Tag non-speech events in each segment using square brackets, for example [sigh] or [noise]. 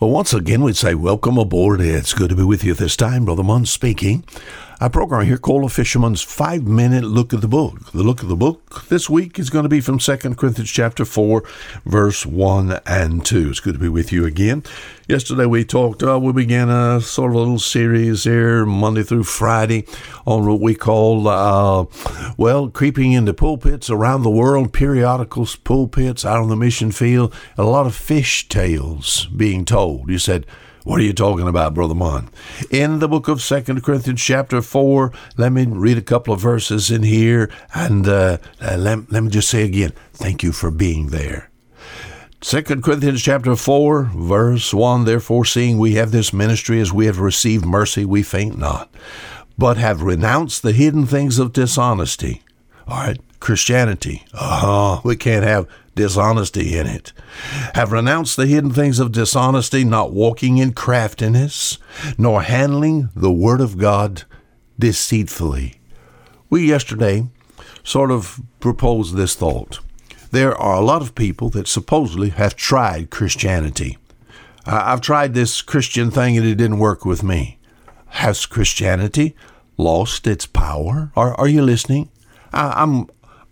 Well, once again, we'd say welcome aboard. It's good to be with you this time. Brother Munn speaking. Our program here called A Fisherman's Five Minute Look at the Book. The look of the book this week is going to be from 2 Corinthians chapter 4, verse 1 and 2. It's good to be with you again. Yesterday we talked, uh, we began a sort of a little series here, Monday through Friday, on what we call, uh, well, creeping into pulpits around the world, periodicals, pulpits, out on the mission field, a lot of fish tales being told. You said, what are you talking about, Brother Mon? In the book of Second Corinthians, chapter 4, let me read a couple of verses in here, and uh, uh, let, let me just say again, thank you for being there. Second Corinthians chapter 4, verse 1, Therefore, seeing we have this ministry as we have received mercy, we faint not, but have renounced the hidden things of dishonesty. All right, Christianity. Uh huh. We can't have dishonesty in it. Have renounced the hidden things of dishonesty, not walking in craftiness, nor handling the word of God deceitfully. We yesterday sort of proposed this thought. There are a lot of people that supposedly have tried Christianity. I've tried this Christian thing and it didn't work with me. Has Christianity lost its power? Are, are you listening? I, I'm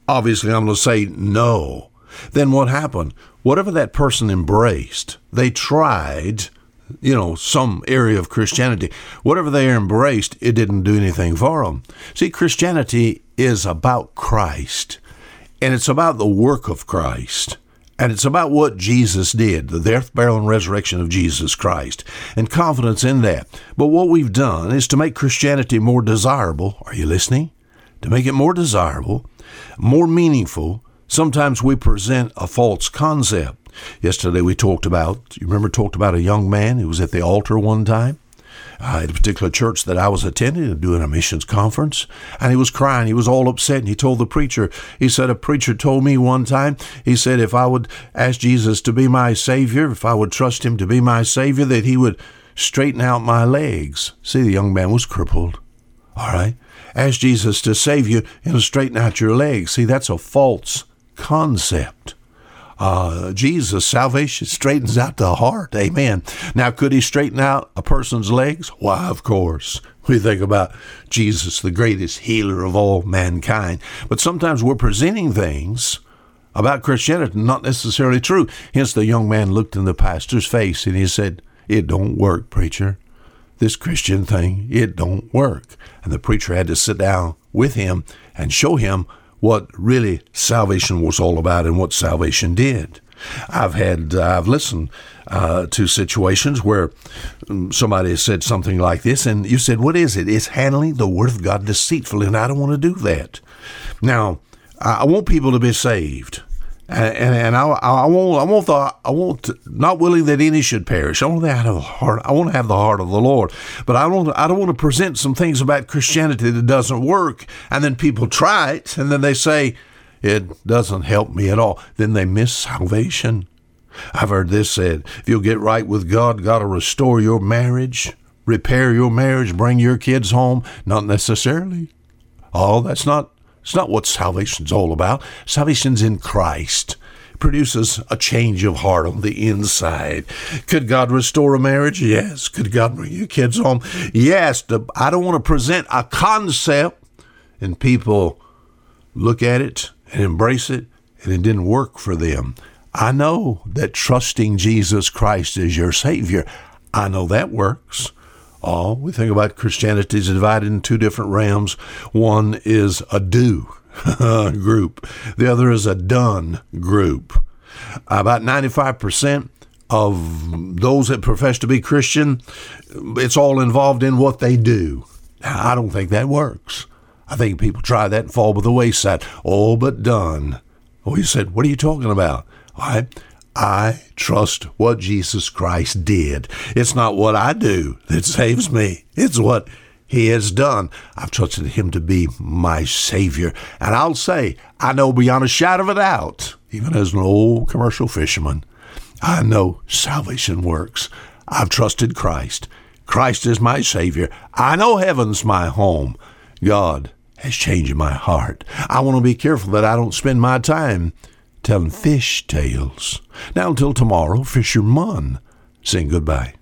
obviously I'm going to say no then what happened? Whatever that person embraced, they tried, you know, some area of Christianity. Whatever they embraced, it didn't do anything for them. See, Christianity is about Christ, and it's about the work of Christ. And it's about what Jesus did, the death, burial, and resurrection of Jesus Christ, and confidence in that. But what we've done is to make Christianity more desirable. Are you listening? To make it more desirable, more meaningful, Sometimes we present a false concept. Yesterday we talked about, you remember, talked about a young man who was at the altar one time uh, at a particular church that I was attending doing a missions conference, and he was crying. He was all upset, and he told the preacher, he said, A preacher told me one time, he said, if I would ask Jesus to be my Savior, if I would trust him to be my Savior, that he would straighten out my legs. See, the young man was crippled. All right? Ask Jesus to save you and straighten out your legs. See, that's a false concept. Uh, Jesus, salvation straightens out the heart. Amen. Now, could he straighten out a person's legs? Why, of course. [laughs] We think about Jesus, the greatest healer of all mankind. But sometimes we're presenting things about Christianity not necessarily true. Hence, the young man looked in the pastor's face and he said, It don't work, preacher. This Christian thing, it don't work. And the preacher had to sit down with him and show him what really salvation was all about and what salvation did. I've had, uh, I've listened uh, to situations where um, somebody said something like this, and you said, What is it? It's handling the Word of God deceitfully, and I don't want to do that. Now, I want people to be saved and, and I, I want I want the I want to, not willing that any should perish. I want to have the heart. I want to have the heart of the Lord. But I don't I don't want to present some things about Christianity that doesn't work, and then people try it, and then they say it doesn't help me at all. Then they miss salvation. I've heard this said: if you'll get right with God, God will restore your marriage, repair your marriage, bring your kids home. Not necessarily. Oh, that's not it's not what salvation's all about. Salvation's in Christ. It produces a change of heart on the inside. Could God restore a marriage? Yes. Could God bring your kids home? Yes. I don't want to present a concept and people look at it and embrace it and it didn't work for them. I know that trusting Jesus Christ as your Savior, I know that works. Oh, we think about Christianity is divided in two different realms. One is a do [laughs] group, the other is a done group. About 95% of those that profess to be Christian, it's all involved in what they do. I don't think that works. I think people try that and fall by the wayside. All but done. Oh, well, he said, What are you talking about? All right. I trust what Jesus Christ did. It's not what I do that saves me, it's what He has done. I've trusted Him to be my Savior. And I'll say, I know beyond a shadow of a doubt, even as an old commercial fisherman, I know salvation works. I've trusted Christ. Christ is my Savior. I know heaven's my home. God has changed my heart. I want to be careful that I don't spend my time telling fish tales. Now until tomorrow, Fisher Munn saying goodbye.